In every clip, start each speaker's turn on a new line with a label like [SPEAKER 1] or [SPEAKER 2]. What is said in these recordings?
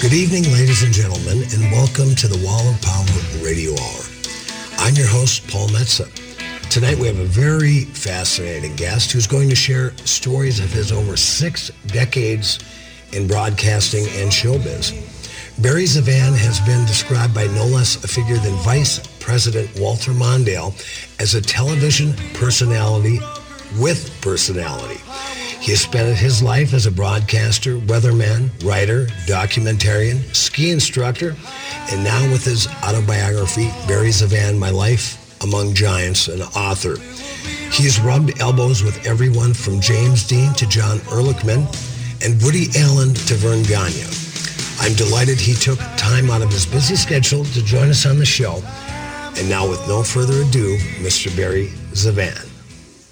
[SPEAKER 1] Good evening, ladies and gentlemen, and welcome to the Wall of Power Radio Hour. I'm your host, Paul Metsa. Tonight we have a very fascinating guest who's going to share stories of his over six decades in broadcasting and showbiz. Barry ZeVan has been described by no less a figure than Vice President Walter Mondale as a television personality with personality. He has spent his life as a broadcaster, weatherman, writer, documentarian, ski instructor, and now with his autobiography, Barry ZeVan, My Life Among Giants, an author. He has rubbed elbows with everyone from James Dean to John Ehrlichman and Woody Allen to Verne Gagne. I'm delighted he took time out of his busy schedule to join us on the show. And now, with no further ado, Mr. Barry ZeVan.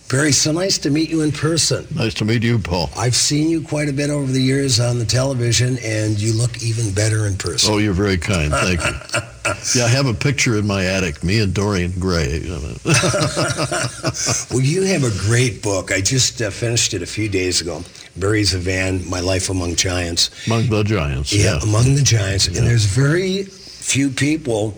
[SPEAKER 1] Barry, so nice to meet you in person.
[SPEAKER 2] Nice to meet you, Paul.
[SPEAKER 1] I've seen you quite a bit over the years on the television, and you look even better in person.
[SPEAKER 2] Oh, you're very kind. Thank you. yeah, I have a picture in my attic, me and Dorian Gray.
[SPEAKER 1] well, you have a great book. I just uh, finished it a few days ago. Barry ZeVan, My Life Among Giants.
[SPEAKER 2] Among the Giants.
[SPEAKER 1] Yeah,
[SPEAKER 2] yeah.
[SPEAKER 1] among the Giants. Yeah. And there's very few people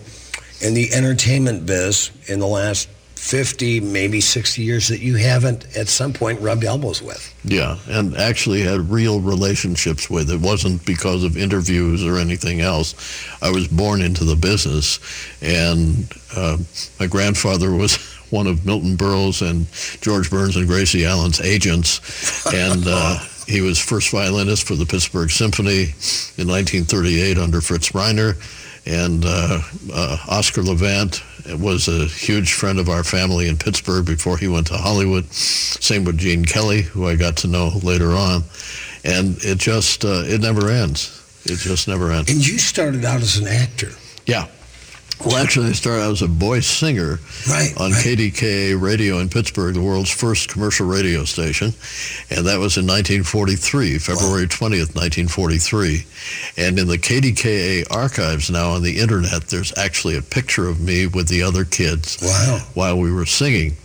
[SPEAKER 1] in the entertainment biz in the last 50, maybe 60 years that you haven't at some point rubbed elbows with.
[SPEAKER 2] Yeah, and actually had real relationships with. It wasn't because of interviews or anything else. I was born into the business, and uh, my grandfather was one of Milton Berle's and George Burns and Gracie Allen's agents, and uh, he was first violinist for the Pittsburgh Symphony in 1938 under Fritz Reiner, and uh, uh Oscar Levant was a huge friend of our family in Pittsburgh before he went to Hollywood. Same with Gene Kelly, who I got to know later on. And it just, uh, it never ends. It just never ends.
[SPEAKER 1] And you started out as an actor.
[SPEAKER 2] Yeah. Well, actually, I started out as a voice singer
[SPEAKER 1] right,
[SPEAKER 2] on
[SPEAKER 1] right.
[SPEAKER 2] KDKA radio in Pittsburgh, the world's first commercial radio station. And that was in 1943, February 20th, 1943. And in the KDKA archives now on the internet, there's actually a picture of me with the other kids
[SPEAKER 1] wow.
[SPEAKER 2] while we were singing.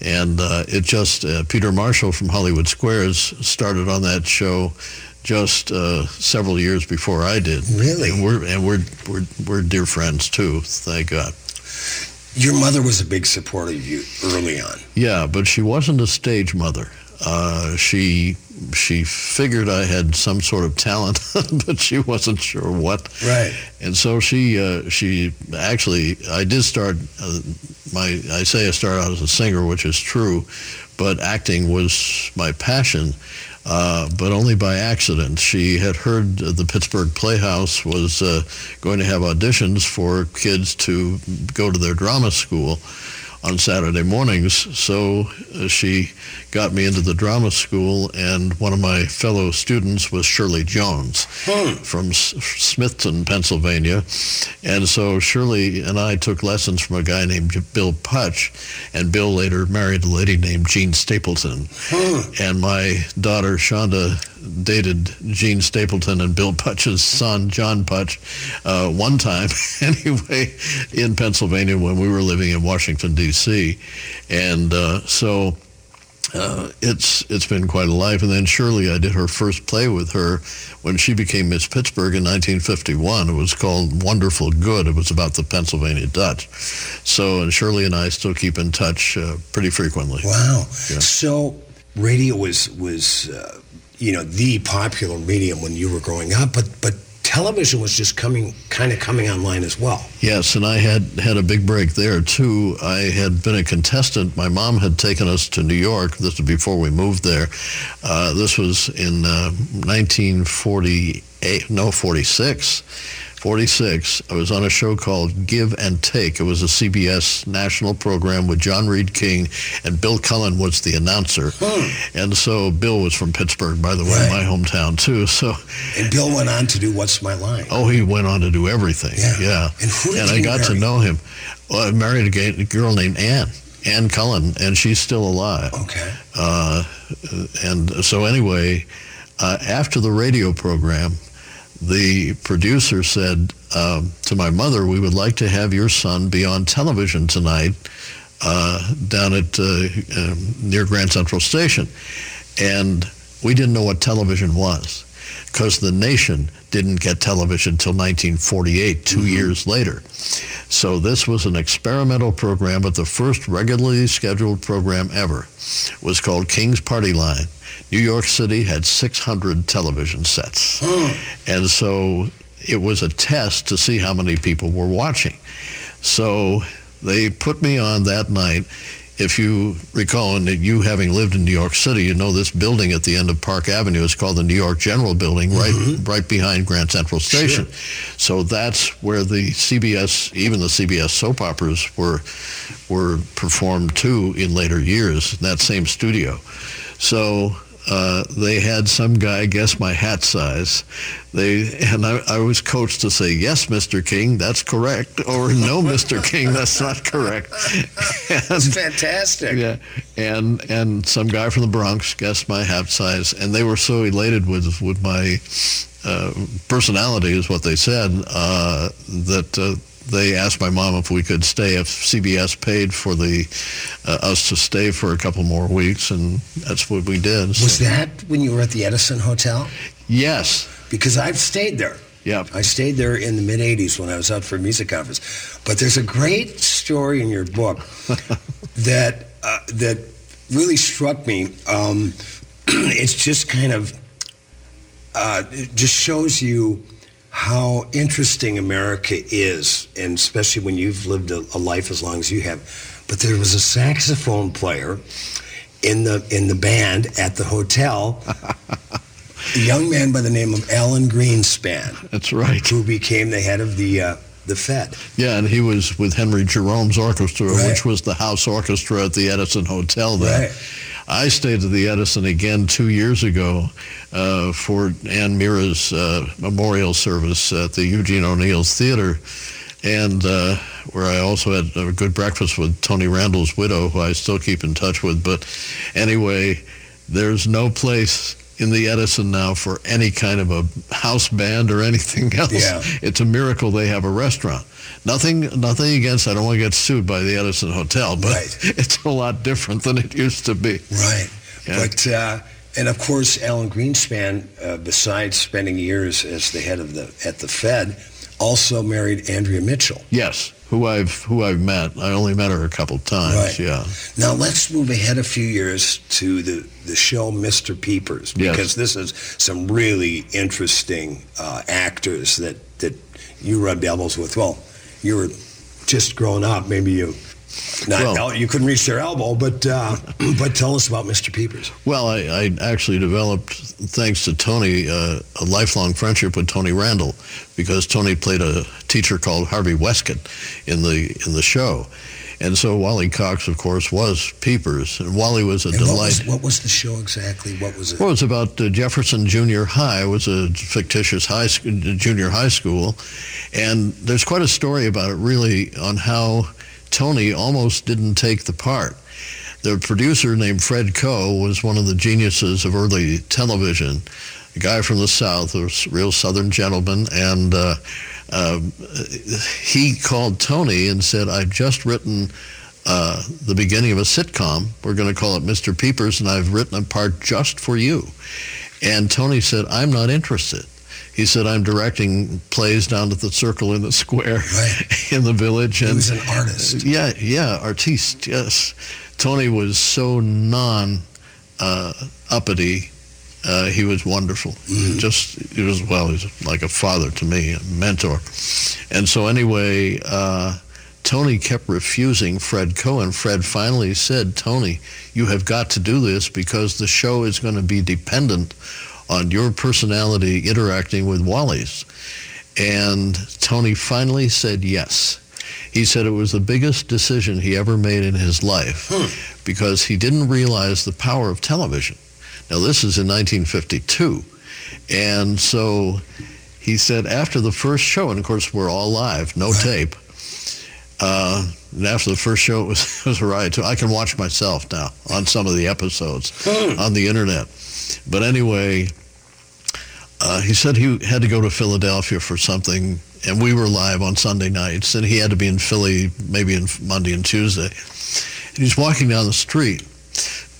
[SPEAKER 2] And uh, it just, uh, Peter Marshall from Hollywood Squares started on that show just uh, several years before I did.
[SPEAKER 1] Really?
[SPEAKER 2] And we're and we're we're we're dear friends too. Thank God.
[SPEAKER 1] Your mother was a big supporter of you early on.
[SPEAKER 2] Yeah, but she wasn't a stage mother. Uh, she she figured I had some sort of talent, but she wasn't sure what.
[SPEAKER 1] Right.
[SPEAKER 2] And so she uh, she actually I did start uh, my I say I started out as a singer, which is true, but acting was my passion uh, but only by accident. She had heard the Pittsburgh Playhouse was uh, going to have auditions for kids to go to their drama school on Saturday mornings. So uh, she got me into the drama school, and one of my fellow students was Shirley Jones
[SPEAKER 1] hmm.
[SPEAKER 2] from S- Smithton, Pennsylvania. And so Shirley and I took lessons from a guy named Bill Putch, and Bill later married a lady named Jean Stapleton.
[SPEAKER 1] Hmm.
[SPEAKER 2] And my daughter, Shonda, dated Jean Stapleton and Bill Putch's son, John Putch, uh, one time, anyway, in Pennsylvania when we were living in Washington, D.C. And uh, so uh, it's it's been quite a life. And then Shirley, I did her first play with her when she became Miss Pittsburgh in 1951. It was called Wonderful Good. It was about the Pennsylvania Dutch. So, and Shirley and I still keep in touch uh, pretty frequently.
[SPEAKER 1] Wow.
[SPEAKER 2] Yeah.
[SPEAKER 1] So radio was was uh, you know the popular medium when you were growing up, but but television was just coming kind of coming online as well.
[SPEAKER 2] Yes, and I had had a big break there too. I had been a contestant. My mom had taken us to New York. This was before we moved there. Uh, this was in uh, 1948, no, 46 46, I was on a show called Give and Take. It was a CBS national program with John Reed King, and Bill Cullen was the announcer.
[SPEAKER 1] Hmm.
[SPEAKER 2] And so Bill was from Pittsburgh, by the way,
[SPEAKER 1] Right.
[SPEAKER 2] my hometown too. So,
[SPEAKER 1] And Bill went on to do What's My Line.
[SPEAKER 2] oh, he went on to do everything.
[SPEAKER 1] Yeah.
[SPEAKER 2] Yeah.
[SPEAKER 1] And who did
[SPEAKER 2] I
[SPEAKER 1] you
[SPEAKER 2] got to know him. Well, I married a, a girl named Ann, Ann Cullen, and she's still alive.
[SPEAKER 1] Okay.
[SPEAKER 2] Uh, and so anyway, uh, after the radio program, the producer said um, to my mother, "We would like to have your son be on television tonight uh, down at uh, um, near Grand Central Station," and we didn't know what television was. Because the nation didn't get television until 1948, 2 mm-hmm. years later. So this was an experimental program, but the first regularly scheduled program ever was called King's Party Line. New York City had 600 television sets. and so it was a test to see how many people were watching. So they put me on that night if you recall, and you having lived in New York City, you know this building at the end of Park Avenue is called the New York General Building, right, mm-hmm. right behind Grand Central Station. Sure. So that's where the CBS, even the CBS soap operas were, were performed too in later years. That same studio. So uh, they had some guy guess my hat size. They and I, I, was coached to say yes, Mr. King, that's correct, or no, Mr. King, that's not correct.
[SPEAKER 1] and, that's fantastic.
[SPEAKER 2] Yeah, and and some guy from the Bronx guessed my hat size, and they were so elated with with my uh, personality, is what they said, uh, that uh, they asked my mom if we could stay if CBS paid for the uh, us to stay for a couple more weeks, and that's what we did.
[SPEAKER 1] Was so. that when you were at the Edison Hotel?
[SPEAKER 2] Yes.
[SPEAKER 1] Because I've stayed there.
[SPEAKER 2] Yeah.
[SPEAKER 1] I stayed there in the mid 80s when I was out for a music conference. But there's a great story in your book that uh, that really struck me. Um, it's just kind of uh, it just shows you how interesting America is, and especially when you've lived a, a, life as long as you have. But there was a saxophone player in the in the band at the hotel. a young man by the name of Alan Greenspan.
[SPEAKER 2] That's right.
[SPEAKER 1] Who became the head of the uh, the Fed.
[SPEAKER 2] Yeah, and he was with Henry Jerome's orchestra, right. which was the house orchestra at the Edison Hotel there. Right. I stayed at the Edison again two years ago uh, for Anne Meara's uh, memorial service at the Eugene O'Neill's Theater, and uh, where I also had a good breakfast with Tony Randall's widow, who I still keep in touch with. But anyway, there's no place in the Edison now for any kind of a house band or anything else.
[SPEAKER 1] Yeah.
[SPEAKER 2] It's a miracle they have a restaurant. Nothing, nothing against. I don't want to get sued by the Edison Hotel, but right. it's a lot different than it used to be.
[SPEAKER 1] Right. Yeah. But uh, and of course, Alan Greenspan, uh, besides spending years as the head of the at the Fed, also married Andrea Mitchell.
[SPEAKER 2] Yes, who I've who I've met. I only met her a couple times.
[SPEAKER 1] Right.
[SPEAKER 2] Yeah.
[SPEAKER 1] Now let's move ahead a few years to the the show Mr. Peepers because yes. this is some really interesting uh, actors that that you rubbed elbows with. Well, you were just growing up, maybe you not well, you couldn't reach their elbow, but uh, but tell us about Mr. Peepers.
[SPEAKER 2] Well, I, I actually developed, thanks to Tony, uh, a lifelong friendship with Tony Randall, because Tony played a teacher called Harvey Weskit in the in the show, and so Wally Cox, of course, was Peepers, and Wally was a
[SPEAKER 1] and
[SPEAKER 2] delight.
[SPEAKER 1] What was, what was, the show exactly? What was it?
[SPEAKER 2] Well, it was about uh, Jefferson Junior High. It was a fictitious high junior high school, and there's quite a story about it, really, on how Tony almost didn't take the part. The producer named Fred Coe was one of the geniuses of early television, a guy from the South, a real Southern gentleman, and. Uh, uh, he called Tony and said, I've just written uh, the beginning of a sitcom. We're going to call it Mr. Peepers, and I've written a part just for you. And Tony said, I'm not interested. He said, I'm directing plays down at the Circle in the Square
[SPEAKER 1] right.
[SPEAKER 2] in the village.
[SPEAKER 1] And, he was an artist.
[SPEAKER 2] Yeah, yeah, artiste, yes. Tony was so non uh, uppity uh, he was wonderful. Mm-hmm. Just he was well, he was like a father to me, a mentor. And so anyway, uh, Tony kept refusing Fred Cohen. Fred finally said, "Tony, you have got to do this because the show is going to be dependent on your personality interacting with Wally's." And Tony finally said yes. He said it was the biggest decision he ever made in his life hmm. because he didn't realize the power of television. Now, this is in 1952. And so he said after the first show, and of course we're all live, no right. tape. Uh, and after the first show, it was, it was a riot. Too. I can watch myself now on some of the episodes hmm. on the internet. But anyway, uh, he said he had to go to Philadelphia for something, and we were live on Sunday nights, and he had to be in Philly maybe in Monday and Tuesday. And he's walking down the street.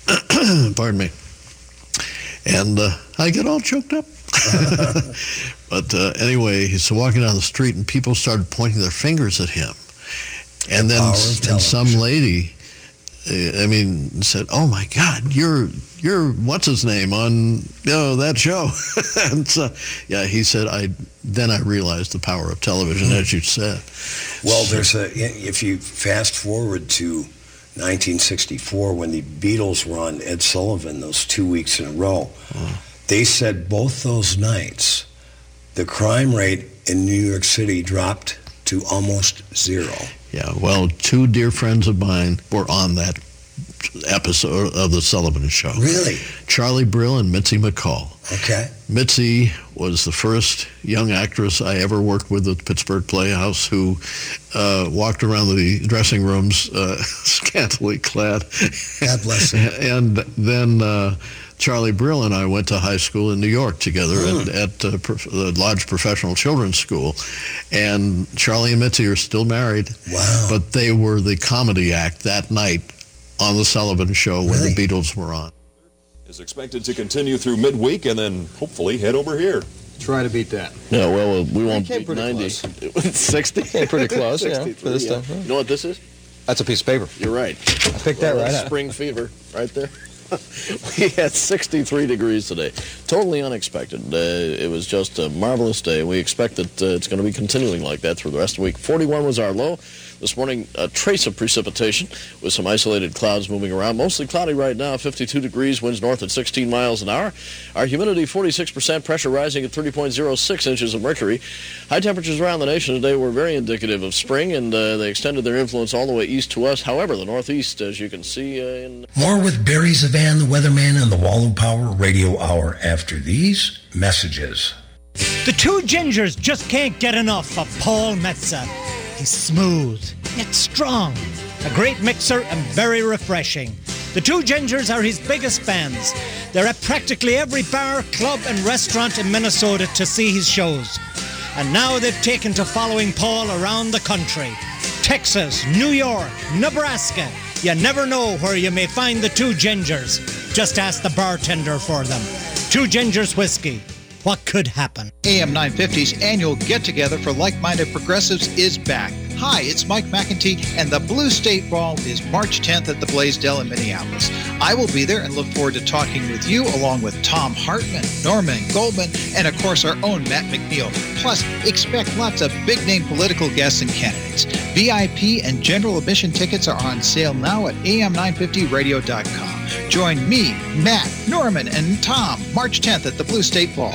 [SPEAKER 2] Pardon me and uh, I get all choked up. but uh, anyway, he's walking down the street, and people started pointing their fingers at him. And then and some lady, I mean, said, "Oh my God, you're you're what's his name on you know that show?" and so, yeah, he said, "I." Then I realized the power of television, mm-hmm. as you said.
[SPEAKER 1] Well, so, there's a if you fast forward to 1964 when the Beatles were on Ed Sullivan those two weeks in a row. Oh. They said both those nights the crime rate in New York City dropped to almost zero.
[SPEAKER 2] Yeah, well, two dear friends of mine were on that episode of the Sullivan Show.
[SPEAKER 1] Really?
[SPEAKER 2] Charlie Brill and Mitzi McCall.
[SPEAKER 1] Okay.
[SPEAKER 2] Mitzi was the first young actress I ever worked with at the Pittsburgh Playhouse who uh, walked around the dressing rooms uh, scantily clad.
[SPEAKER 1] God bless her.
[SPEAKER 2] and then uh, Charlie Brill and I went to high school in New York together mm. at, at uh, the Lodge Professional Children's School. And Charlie and Mitzi are still married.
[SPEAKER 1] Wow.
[SPEAKER 2] But they were the comedy act that night on the Sullivan Show when the Beatles were on.
[SPEAKER 3] Is expected to continue through midweek and then hopefully head over here.
[SPEAKER 4] Try to beat that.
[SPEAKER 2] Yeah, well, we won't beat 90.
[SPEAKER 4] 60? Came pretty close, yeah, for this
[SPEAKER 2] yeah. stuff. You know what this is?
[SPEAKER 4] That's a piece of paper.
[SPEAKER 2] You're right.
[SPEAKER 4] I picked well, that right up.
[SPEAKER 2] Spring fever right there. we had 63 degrees today. Totally unexpected. Uh, it was just a marvelous day. We expect that uh, it's going to be continuing like that through the rest of the week. 41 was our low. This morning, a trace of precipitation with some isolated clouds moving around. Mostly cloudy right now, 52 degrees, winds north at 16 miles an hour. Our humidity 46%, pressure rising at 30.06 inches of mercury. High temperatures around the nation today were very indicative of spring, and uh, they extended their influence all the way east to us. However, the northeast, as you can see uh, in...
[SPEAKER 1] More with Barry ZeVan, the weatherman, and the Wall of Power radio hour after these messages.
[SPEAKER 5] The two gingers just can't get enough of Paul Metsa. He's smooth, yet strong, a great mixer and very refreshing. The two Gingers are his biggest fans. They're at practically every bar, club, and restaurant in Minnesota to see his shows. And now they've taken to following Paul around the country Texas, New York, Nebraska. You never know where you may find the two Gingers. Just ask the bartender for them. Two Gingers Whiskey. What could happen?
[SPEAKER 6] AM 950's annual get together for like minded progressives is back. Hi, it's Mike McIntee, and the Blue State Ball is March 10th at the Blaisdell in Minneapolis. I will be there and look forward to talking with you along with Thom Hartmann, Norman Goldman, and of course our own Matt McNeil. Plus, expect lots of big name political guests and candidates. VIP and general admission tickets are on sale now at am950radio.com. Join me, Matt, Norman, and Tom March 10th at the Blue State Ball.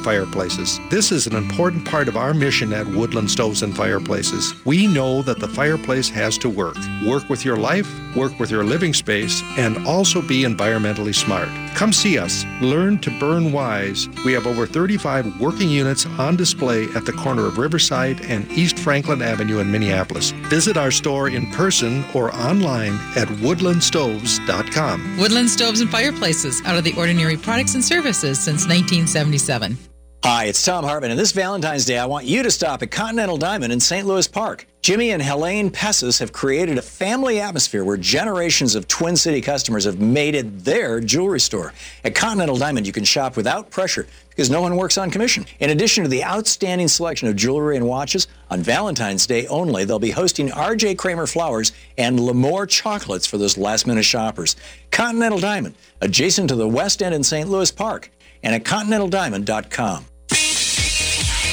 [SPEAKER 7] fireplaces. This is an important part of our mission at Woodland Stoves and Fireplaces. We know that the fireplace has to work. Work with your life, work with your living space, and also be environmentally smart. Come see us. Learn to burn wise. We have over 35 working units on display at the corner of Riverside and East Franklin Avenue in Minneapolis. Visit our store in person or online at woodlandstoves.com.
[SPEAKER 8] Woodland Stoves and Fireplaces, out of the ordinary products and services since 1977.
[SPEAKER 9] Hi, it's Thom Hartmann, and this Valentine's Day, I want you to stop at Continental Diamond in St. Louis Park. Jimmy and Helene Pessis have created a family atmosphere where generations of Twin City customers have made it their jewelry store. At Continental Diamond, you can shop without pressure because no one works on commission. In addition to the outstanding selection of jewelry and watches, on Valentine's Day only, they'll be hosting RJ Kramer flowers and L'Amour chocolates for those last minute shoppers. Continental Diamond, adjacent to the West End in St. Louis Park, and at continentaldiamond.com.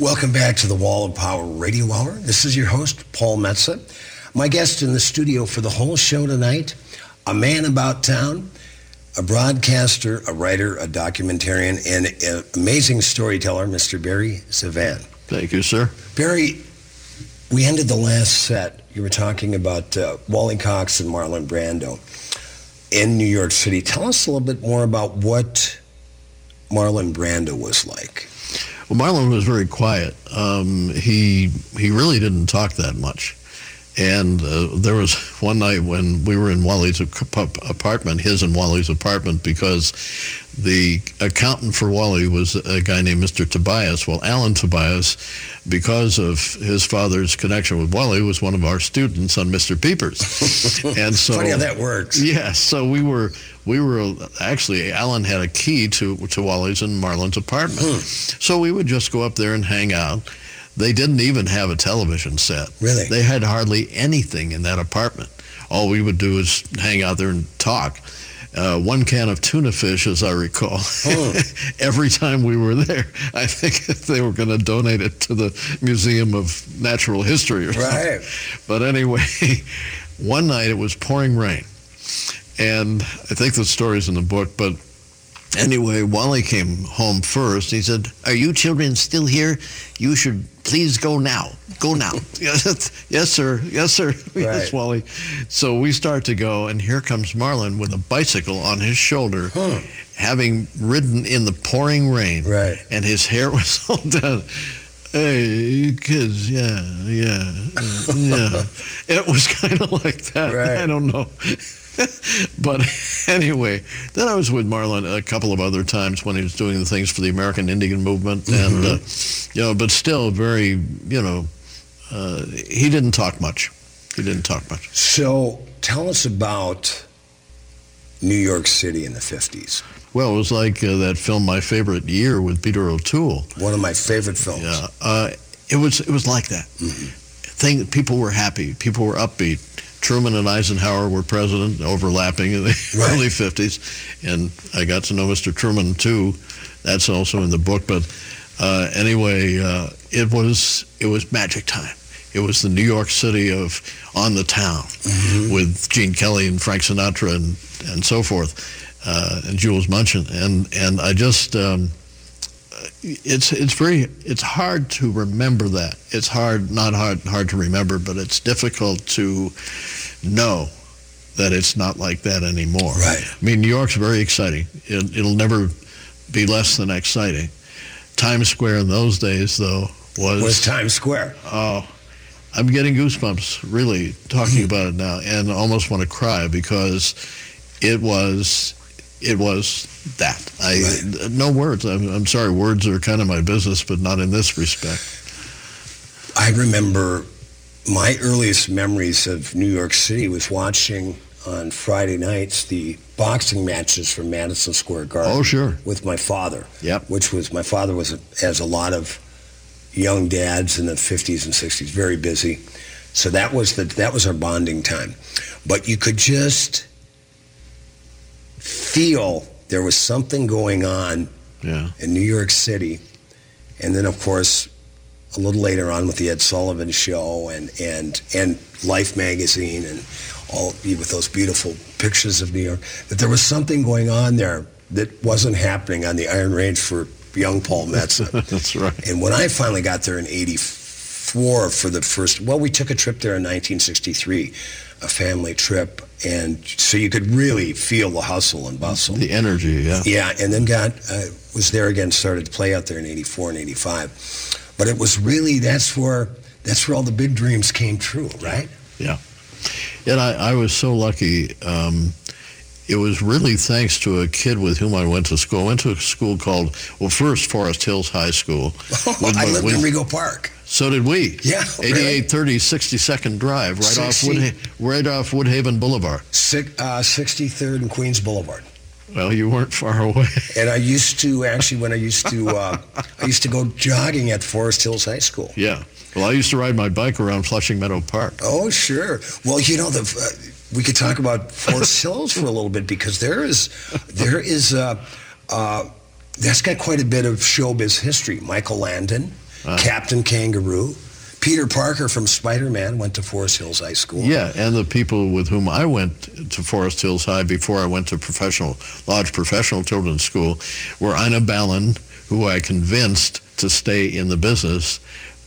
[SPEAKER 1] Welcome back to the Wall of Power Radio Hour. This is your host, Paul Metsa. My guest in the studio for the whole show tonight, a man about town, a broadcaster, a writer, a documentarian, and an amazing storyteller, Mr. Barry Zevan.
[SPEAKER 2] Thank you, sir.
[SPEAKER 1] Barry, we ended the last set. You were talking about uh, Wally Cox and Marlon Brando in New York City. Tell us a little bit more about what Marlon Brando was like.
[SPEAKER 2] Well, Marlon was very quiet. Um, he he really didn't talk that much. And uh, there was one night when we were in Wally's apartment, his and Wally's apartment, because the accountant for Wally was a guy named Mr. Tobias. Well, Alan Tobias, because of his father's connection with Wally, was one of our students on Mr. Peepers.
[SPEAKER 1] and so funny how that works.
[SPEAKER 2] Yes. Yeah, so we were we were actually Alan had a key to to Wally's and Marlon's apartment. Hmm. So we would just go up there and hang out they didn't even have a television set.
[SPEAKER 1] Really?
[SPEAKER 2] They had hardly anything in that apartment. All we would do is hang out there and talk. Uh, one can of tuna fish, as I recall. Oh. Every time we were there, I think they were going to donate it to the Museum of Natural History or
[SPEAKER 1] right.
[SPEAKER 2] something. But anyway, one night it was pouring rain. And I think the story's in the book, but Anyway, Wally came home first. He said, Are you children still here? You should please go now. Go now. yes, yes, sir. Yes, sir. Right. Yes, Wally. So we start to go, and here comes Marlon with a bicycle on his shoulder, huh. having ridden in the pouring rain.
[SPEAKER 1] Right.
[SPEAKER 2] And his hair was all done. Hey, kids, yeah, yeah, yeah. it was kind of like that.
[SPEAKER 1] Right.
[SPEAKER 2] I don't know. but anyway, then I was with Marlon a couple of other times when he was doing the things for the American Indian movement, mm-hmm. and uh, you know, but still very, you know, uh, he didn't talk much. He didn't talk much.
[SPEAKER 1] So tell us about New York City in the '50s.
[SPEAKER 2] Well, it was like uh, that film, My Favorite Year, with Peter O'Toole.
[SPEAKER 1] One of my favorite films.
[SPEAKER 2] Yeah, uh, it was. It was like that. Mm-hmm. Thing, people were happy. People were upbeat Truman and Eisenhower were president, overlapping in the right. early 50s. And I got to know Mr. Truman too. That's also in the book. But uh, anyway, uh, it was it was magic time. It was the New York City of On the Town mm-hmm. with Gene Kelly and Frank Sinatra and, and so forth, uh, and Jules Munshin. And, and I just, um, it's, it's very, it's hard to remember that. It's hard, not hard, hard to remember, but it's difficult to know that it's not like that anymore.
[SPEAKER 1] Right.
[SPEAKER 2] I mean, New York's very exciting. It, it'll never be less than exciting. Times Square in those days, though, was
[SPEAKER 1] was Times Square.
[SPEAKER 2] Oh, I'm getting goosebumps really talking about it now, and almost want to cry because it was it was that. I right. no words. I'm, I'm sorry. Words are kind of my business, but not in this respect.
[SPEAKER 1] I remember my earliest memories of New York City was watching on Friday nights the boxing matches from Madison Square Garden.
[SPEAKER 2] Oh, sure.
[SPEAKER 1] With my father.
[SPEAKER 2] Yep.
[SPEAKER 1] Which was my father was as a lot of young dads in the 50s and 60s, very busy. So that was the that was our bonding time. But you could just feel there was something going on
[SPEAKER 2] yeah.
[SPEAKER 1] in New York City. And then of course a little later on with the Ed Sullivan Show and and and Life magazine and all with those beautiful pictures of New York, that there was something going on there that wasn't happening on the Iron Range for young Paul Metsa.
[SPEAKER 2] That's right.
[SPEAKER 1] And when I finally got there in '84 for the first, well, we took a trip there in 1963, a family trip, and so you could really feel the hustle and bustle,
[SPEAKER 2] the energy, yeah.
[SPEAKER 1] Yeah, and then got uh, was there again, started to play out there in '84 and '85 but it was really that's where that's where all the big dreams came true, right?
[SPEAKER 2] Yeah. And I, I was so lucky. Um, it was really thanks to a kid with whom I went to school. I went to a school called, well, first Forest Hills High School.
[SPEAKER 1] with, I lived in Rego Park.
[SPEAKER 2] So did we.
[SPEAKER 1] Yeah,
[SPEAKER 2] 8830 62nd Drive, right 60, off Woodha- right off Woodhaven Boulevard.
[SPEAKER 1] Six, uh, 63rd and Queens Boulevard.
[SPEAKER 2] Well, you weren't far away.
[SPEAKER 1] and I used to actually when I used to uh, I used to go jogging at Forest Hills High School.
[SPEAKER 2] Yeah. Well, I used to ride my bike around Flushing Meadow Park.
[SPEAKER 1] Oh, sure. Well, you know the. Uh, we could talk about Forest Hills for a little bit because there is, there is, uh, uh, that's got quite a bit of showbiz history. Michael Landon, Captain Kangaroo. Peter Parker from Spider-Man went to Forest Hills High School.
[SPEAKER 2] Yeah, and the people with whom I went to Forest Hills High before I went to professional Lodge Professional Children's School were Ina Balin, who I convinced to stay in the business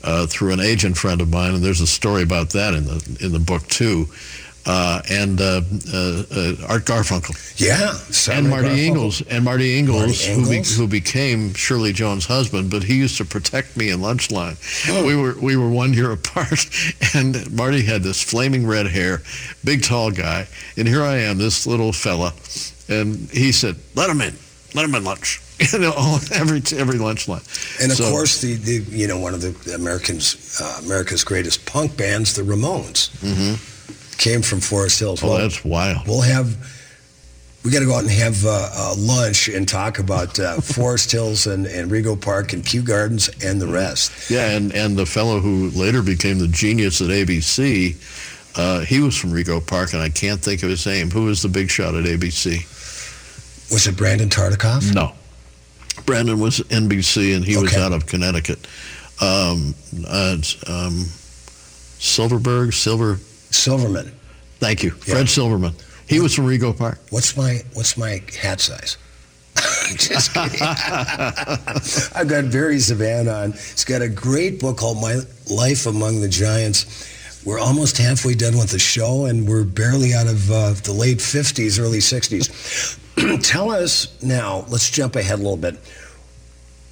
[SPEAKER 2] uh, through an agent friend of mine, and there's a story about that in the in the book too. Uh, and uh, uh, uh, Art Garfunkel.
[SPEAKER 1] Yeah,
[SPEAKER 2] and Marty
[SPEAKER 1] Garfunkel.
[SPEAKER 2] Ingels, and Marty Ingels,
[SPEAKER 1] Marty
[SPEAKER 2] who, be, who became Shirley Jones' husband, but he used to protect me in lunch line. We were we were one year apart, and Marty had this flaming red hair, big tall guy, and here I am, this little fella, and he said, "Let him in, let him in lunch." You know, every every lunch line.
[SPEAKER 1] And of
[SPEAKER 2] So-
[SPEAKER 1] course, the, the you know one of the Americans uh, America's greatest punk bands, the Ramones, came from Forest Hills.
[SPEAKER 2] Oh,
[SPEAKER 1] Well,
[SPEAKER 2] that's wild.
[SPEAKER 1] We'll have we got to go out and have uh, uh, lunch and talk about uh, Forest Hills and, and Rego Park and Kew Gardens and the rest.
[SPEAKER 2] Yeah, and, and the fellow who later became the genius at ABC, uh, he was from Rego Park, and I can't think of his name. Who was the big shot at ABC?
[SPEAKER 1] Was it Brandon Tartikoff?
[SPEAKER 2] No. Brandon was NBC, and he was out of Connecticut. Um, uh, um, Silverberg, Silver.
[SPEAKER 1] Silverman.
[SPEAKER 2] Thank you, Fred Silverman. He was from Rego Park.
[SPEAKER 1] What's my what's my hat size? Just kidding. I've got Barry ZeVan on. He's got a great book called My Life Among the Giants. We're almost halfway done with the show, and we're barely out of uh, the late 50s, early 60s. Tell us now, let's jump ahead a little bit.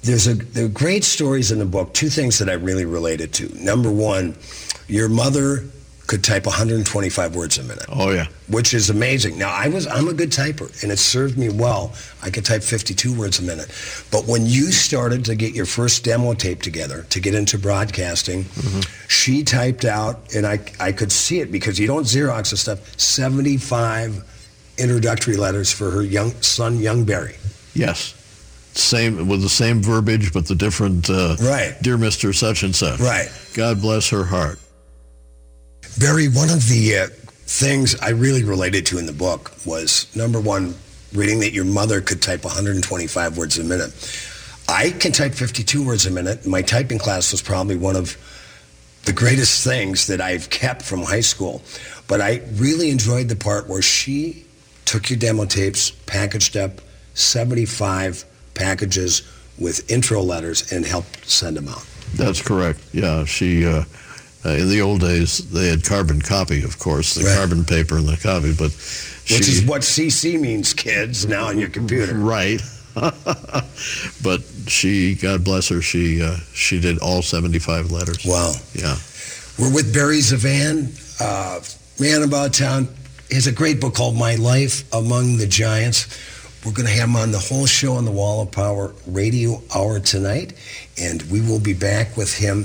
[SPEAKER 1] There's a there are great stories in the book. Two things that I really related to. Number one, your mother could type 125 words a minute
[SPEAKER 2] Oh yeah.
[SPEAKER 1] which is amazing. Now I was I'm a good typer and it served me well. I could type 52 words a minute. But when you started to get your first demo tape together to get into broadcasting, she typed out and I I could see it because you don't Xerox the stuff 75 introductory letters for her young son Young Barry.
[SPEAKER 2] Yes. Same with the same verbiage, but the different. Uh,
[SPEAKER 1] Right.
[SPEAKER 2] Dear Mister Such and Such.
[SPEAKER 1] Right.
[SPEAKER 2] God bless her heart.
[SPEAKER 1] Barry, one of the uh, things I really related to in the book was number one, reading that your mother could type 125 words a minute. I can type 52 words a minute. My typing class was probably one of the greatest things that I've kept from high school. But I really enjoyed the part where she took your demo tapes, packaged up 75 packages with intro letters and helped send them out.
[SPEAKER 2] That's correct. Yeah, she. Uh, uh, in the old days, they had carbon copy, of course, the
[SPEAKER 1] Right.
[SPEAKER 2] carbon paper and the copy, but
[SPEAKER 1] Which is what CC means, kids, now on your computer.
[SPEAKER 2] right. but she, God bless her, she uh, she did all 75 letters.
[SPEAKER 1] Wow.
[SPEAKER 2] Yeah.
[SPEAKER 1] We're with Barry ZeVan, uh, man about town. He has a great book called My Life Among the Giants. We're going to have him on the whole show on the Wall of Power radio hour tonight, and we will be back with him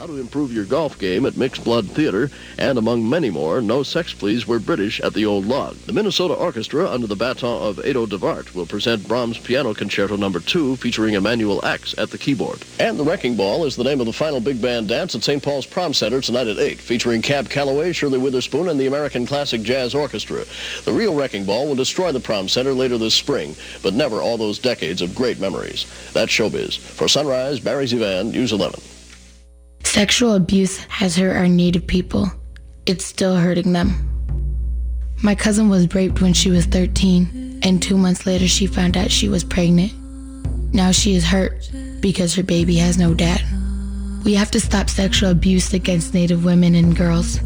[SPEAKER 10] How to improve your golf game at Mixed Blood Theater, and among many more, No Sex Please Were British at the Old Log. The Minnesota Orchestra, under the baton of Edo de Waart, will present Brahms' Piano Concerto No. 2, featuring Emanuel Ax at the keyboard. And The Wrecking Ball is the name of the final big band dance at St. Paul's Prom Center tonight at 8, featuring Cab Calloway, Shirley Witherspoon, and the American Classic Jazz Orchestra. The real Wrecking Ball will destroy the Prom Center later this spring, but never all those decades of great memories. That's showbiz. For Sunrise, Barry ZeVan, News 11.
[SPEAKER 11] Sexual abuse has hurt our Native people. It's still hurting them. My cousin was raped when she was 13, and two months later she found out she was pregnant. Now she is hurt because her baby has no dad. We have to stop sexual abuse against Native women and girls.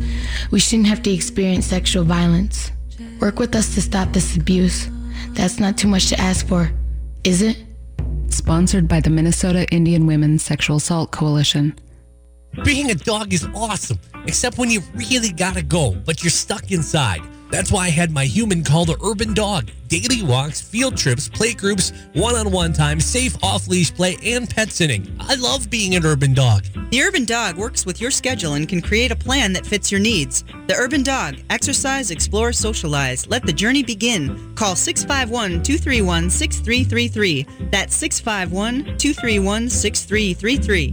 [SPEAKER 11] We shouldn't have to experience sexual violence. Work with us to stop this abuse. That's not too much to ask for, is it?
[SPEAKER 12] Sponsored by the Minnesota Indian Women's Sexual Assault Coalition.
[SPEAKER 13] Being a dog is awesome, except when you really gotta go, but you're stuck inside. That's why I had my human called the Urban Dog. Daily walks, field trips, play groups, one on one time, safe off leash play, and pet sitting. I love being an urban dog.
[SPEAKER 14] The Urban Dog works with your schedule and can create a plan that fits your needs. The Urban Dog. Exercise, explore, socialize. Let the journey begin. Call 651 231 6333. That's 651 231 6333.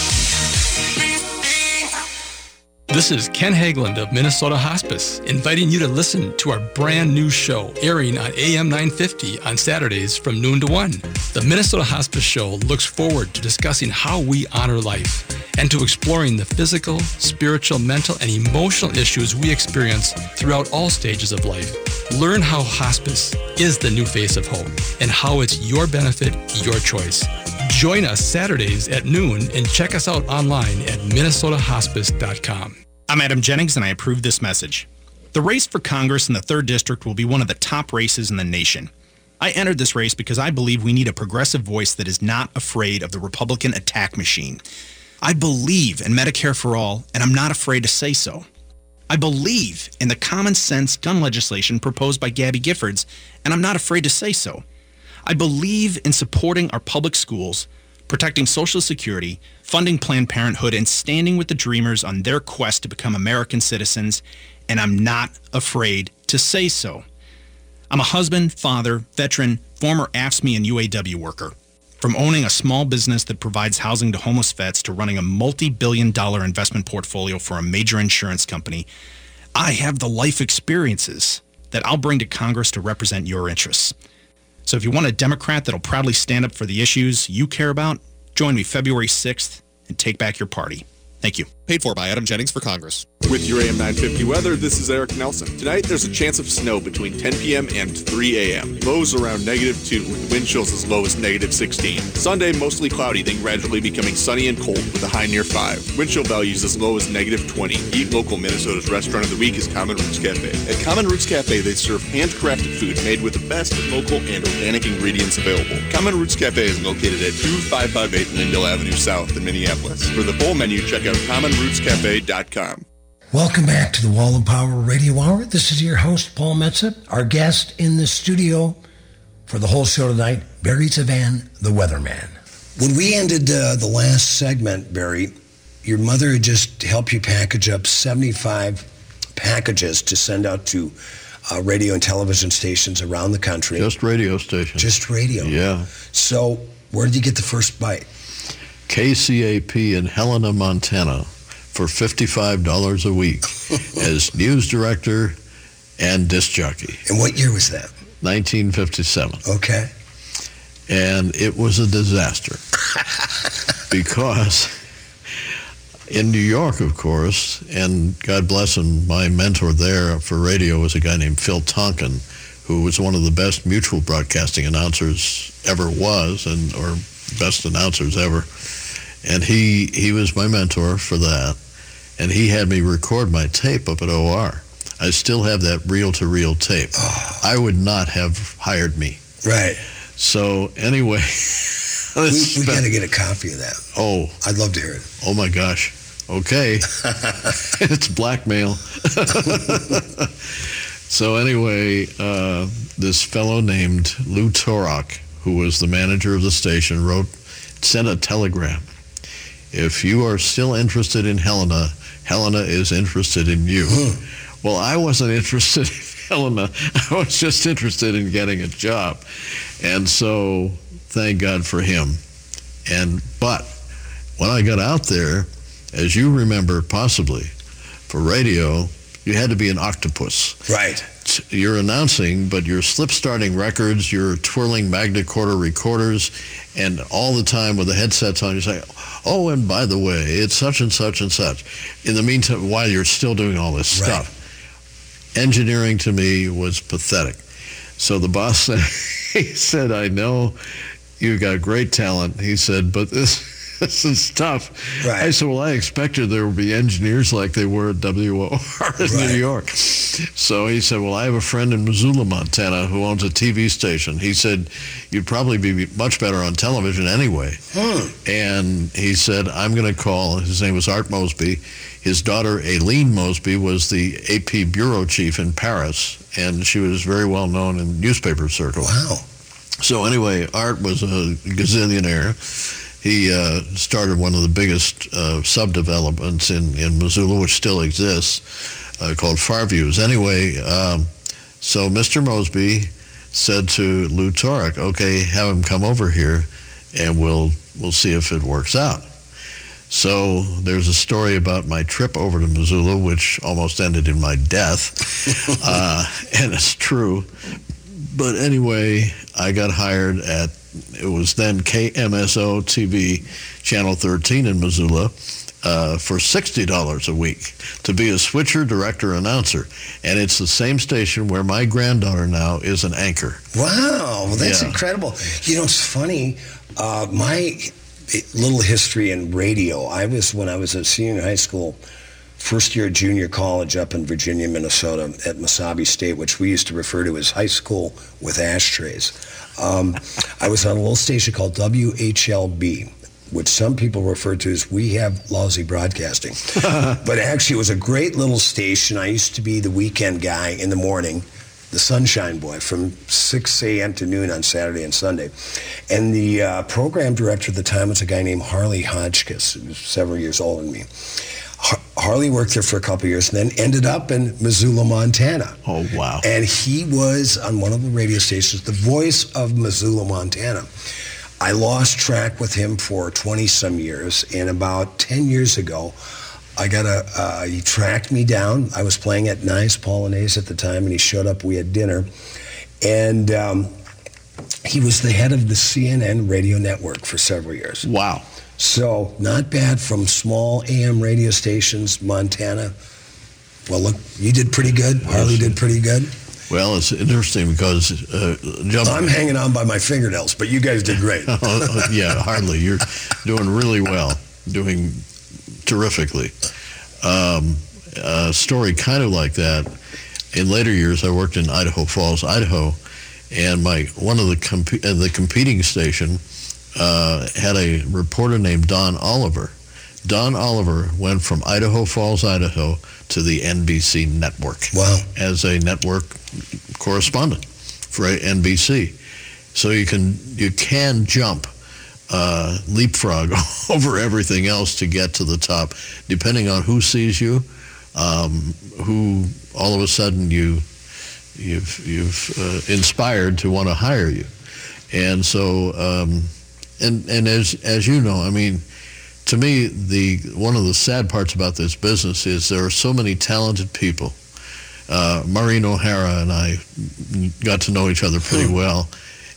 [SPEAKER 15] This is Ken Hageland of Minnesota Hospice, inviting you to listen to our brand new show airing on AM 950 on Saturdays from noon to 1. The Minnesota Hospice Show looks forward to discussing how we honor life and to exploring the physical, spiritual, mental, and emotional issues we experience throughout all stages of life. Learn how hospice is the new face of hope and how it's your benefit, your choice. Join us Saturdays at noon and check us out online at minnesotahospice.com.
[SPEAKER 16] I'm Adam Jennings and I approve this message. The race for Congress in the 3rd District will be one of the top races in the nation. I entered this race because I believe we need a progressive voice that is not afraid of the Republican attack machine. I believe in Medicare for all, and I'm not afraid to say so. I believe in the common sense gun legislation proposed by Gabby Giffords, and I'm not afraid to say so. I believe in supporting our public schools, protecting Social Security, funding Planned Parenthood, and standing with the Dreamers on their quest to become American citizens, and I'm not afraid to say so. I'm a husband, father, veteran, former AFSCME and UAW worker. From owning a small business that provides housing to homeless vets to running a multi billion dollar investment portfolio for a major insurance company, I have the life experiences that I'll bring to Congress to represent your interests. So if you want a Democrat that'll proudly stand up for the issues you care about, join me February 6th and take back your party. Thank you.
[SPEAKER 17] Paid for by Adam Jennings for Congress. With your AM 950 weather, this is Eric Nelson. Tonight, there's a chance of snow between 10 p.m. and 3 a.m. Lows around negative 2, with wind chills as low as negative 16. Sunday, mostly cloudy, then gradually becoming sunny and cold with a high near 5. Wind chill values as low as negative 20. Eat local Minnesota's restaurant of the week is Common Roots Cafe. At Common Roots Cafe, they serve handcrafted food made with the best local and organic ingredients available. Common Roots Cafe is located at 2558 Lyndale Avenue South in Minneapolis. For the full menu, check out commonrootscafe.com.
[SPEAKER 1] Welcome back to the Wall of Power Radio Hour. This is your host, Paul Metsa. Our guest in the studio for the whole show tonight, Barry ZeVan, the weatherman. When we ended uh, the last segment, Barry, your mother had just helped you package up 75 packages to send out to uh, radio and television stations around the country.
[SPEAKER 2] Just radio stations.
[SPEAKER 1] Just radio.
[SPEAKER 2] Yeah.
[SPEAKER 1] So where did you get the first bite?
[SPEAKER 2] KCAP in Helena, Montana for $55 a week as news director and disc jockey.
[SPEAKER 1] And what year was that?
[SPEAKER 2] 1957.
[SPEAKER 1] Okay.
[SPEAKER 2] And it was a disaster because in New York, of course, and God bless him, my mentor there for radio was a guy named Phil Tonken, who was one of the best mutual broadcasting announcers ever was, and or best announcers ever. And he he was my mentor for that, and he had me record my tape up at OR. I still have that reel-to-reel tape.
[SPEAKER 1] Oh.
[SPEAKER 2] I would not have hired me.
[SPEAKER 1] Right.
[SPEAKER 2] So anyway,
[SPEAKER 1] we, we got to get a copy of that.
[SPEAKER 2] Oh,
[SPEAKER 1] I'd love to hear it.
[SPEAKER 2] Oh my gosh. Okay. it's blackmail. so anyway, uh, this fellow named Lou Torok, who was the manager of the station, wrote, sent a telegram. If you are still interested in Helena, Helena is interested in you. well, I wasn't interested in Helena. I was just interested in getting a job. And so thank God for him. And but when I got out there, as you remember possibly, for radio, you had to be an octopus.
[SPEAKER 1] Right.
[SPEAKER 2] You're announcing, but you're slip starting records, you're twirling Magnecorder recorders, and all the time with the headsets on, you say, oh, and by the way, it's such and such and such. In the meantime, while you're still doing all this
[SPEAKER 1] Right.
[SPEAKER 2] stuff, engineering to me was pathetic. So the boss said, he said, I know you've got great talent. He said, but this this is tough.
[SPEAKER 1] Right.
[SPEAKER 2] I said, well, I expected there would be engineers like they were at WOR in
[SPEAKER 1] Right.
[SPEAKER 2] New York. So he said, well, I have a friend in Missoula, Montana, who owns a TV station. He said, you'd probably be much better on television anyway.
[SPEAKER 1] Hmm.
[SPEAKER 2] And he said, I'm going to call. His name was Art Mosby. His daughter, Aileen Mosby, was the AP bureau chief in Paris, and she was very well known in newspaper circles.
[SPEAKER 1] Wow.
[SPEAKER 2] So anyway, Art was a gazillionaire. He uh, started one of the biggest uh, subdevelopments in, in Missoula, which still exists, uh, called Farviews. Anyway, um, so Mr. Mosby said to Lou Torok, okay, have him come over here and we'll, we'll see if it works out. So there's a story about my trip over to Missoula, which almost ended in my death, uh, and it's true. But anyway, I got hired at it was then KMSO TV, Channel 13 in Missoula, uh, for sixty dollars a week to be a switcher, director, announcer, and it's the same station where my granddaughter now is an anchor.
[SPEAKER 1] Wow, well, that's
[SPEAKER 2] Yeah.
[SPEAKER 1] incredible. You know, it's funny. Uh, my little history in radio. I was when I was a senior in high school, first year junior college up in Virginia, Minnesota, at Mesabi State, which we used to refer to as high school with ashtrays. Um, I was on a little station called WHLB. Which some people refer to as we have lousy broadcasting. but actually, it was a great little station. I used to be the weekend guy in the morning, the Sunshine Boy, from 6 a.m. to noon on Saturday and Sunday. And the uh, program director at the time was a guy named Harley Hodgkiss, who was several years older than me. Har- Harley worked there for a couple years and then ended up in Missoula, Montana.
[SPEAKER 2] Oh, wow.
[SPEAKER 1] And he was on one of the radio stations, the voice of Missoula, Montana. I lost track with him for 20 some years, and about 10 years ago, I got a, uh, he tracked me down. I was playing at Nye's Polonaise at the time, and he showed up. We had dinner, and um, he was the head of the CNN radio network for several years.
[SPEAKER 2] Wow.
[SPEAKER 1] So, not bad from small AM radio stations, Montana. Well, look, you did pretty good. Harley did pretty good.
[SPEAKER 2] Well, it's interesting because uh.
[SPEAKER 1] I'm hanging on by my fingernails, but you guys did great.
[SPEAKER 2] Oh, yeah, hardly. You're doing really well, doing terrifically. Um, a story kind of like that. In later years, I worked in Idaho Falls, Idaho, and my one of the comp- uh, the competing station uh, had a reporter named Don Oliver. Don Oliver went from Idaho Falls, Idaho, to the NBC network.
[SPEAKER 1] Wow!
[SPEAKER 2] As a network correspondent for NBC, so you can you can jump uh, leapfrog over everything else to get to the top, depending on who sees you, um, who all of a sudden you you've you've uh, inspired to want to hire you, and so um, and and as as you know, I mean. To me, the one of the sad parts about this business is there are so many talented people. Uh, Maureen O'Hara and I got to know each other pretty well.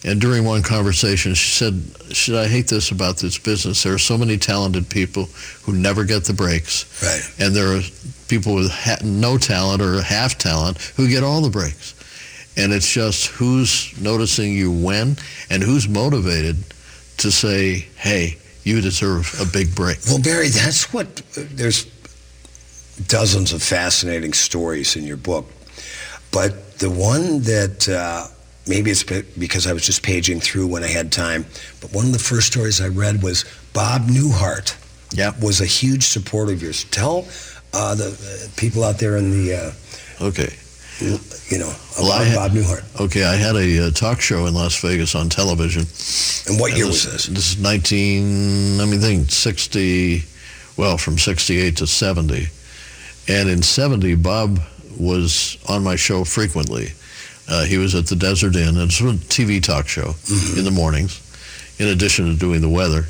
[SPEAKER 2] And during one conversation, she said, should I hate this about this business? There are so many talented people who never get the breaks.
[SPEAKER 1] Right.
[SPEAKER 2] And there are people with ha- no talent or half talent who get all the breaks. And it's just who's noticing you when and who's motivated to say, hey, you deserve a big break.
[SPEAKER 1] Well, Barry, that's what there's dozens of fascinating stories in your book, but the one that uh, maybe it's because I was just paging through when I had time, but one of the first stories I read was Bob Newhart.
[SPEAKER 2] Yeah,
[SPEAKER 1] was a huge supporter of yours. Tell uh, the uh, people out there in the uh,
[SPEAKER 2] okay,
[SPEAKER 1] you know
[SPEAKER 2] Well, I had-
[SPEAKER 1] Bob Newhart.
[SPEAKER 2] Okay, I had a uh, talk show in Las Vegas on television.
[SPEAKER 1] And what year
[SPEAKER 2] this,
[SPEAKER 1] was this?
[SPEAKER 2] This is 19, I mean, think 60, well, from 68 to 70. And in 70, Bob was on my show frequently. Uh, he was at the Desert Inn. It's a TV talk show
[SPEAKER 1] Mm-hmm.
[SPEAKER 2] in the mornings, in addition to doing the weather.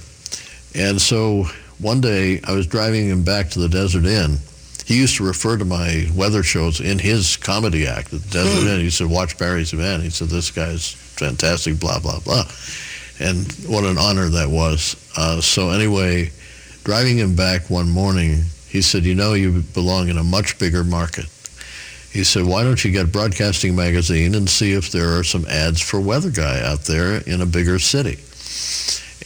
[SPEAKER 2] And so one day I was driving him back to the Desert Inn. He used to refer to my weather shows in his comedy act the Desert
[SPEAKER 1] Hmm.
[SPEAKER 2] He said, watch Barry's event. He said, this guy's fantastic, blah, blah, blah. And what an honor that was. Uh, so anyway, driving him back one morning, he said, you know, you belong in a much bigger market. He said, why don't you get Broadcasting Magazine and see if there are some ads for Weather Guy out there in a bigger city?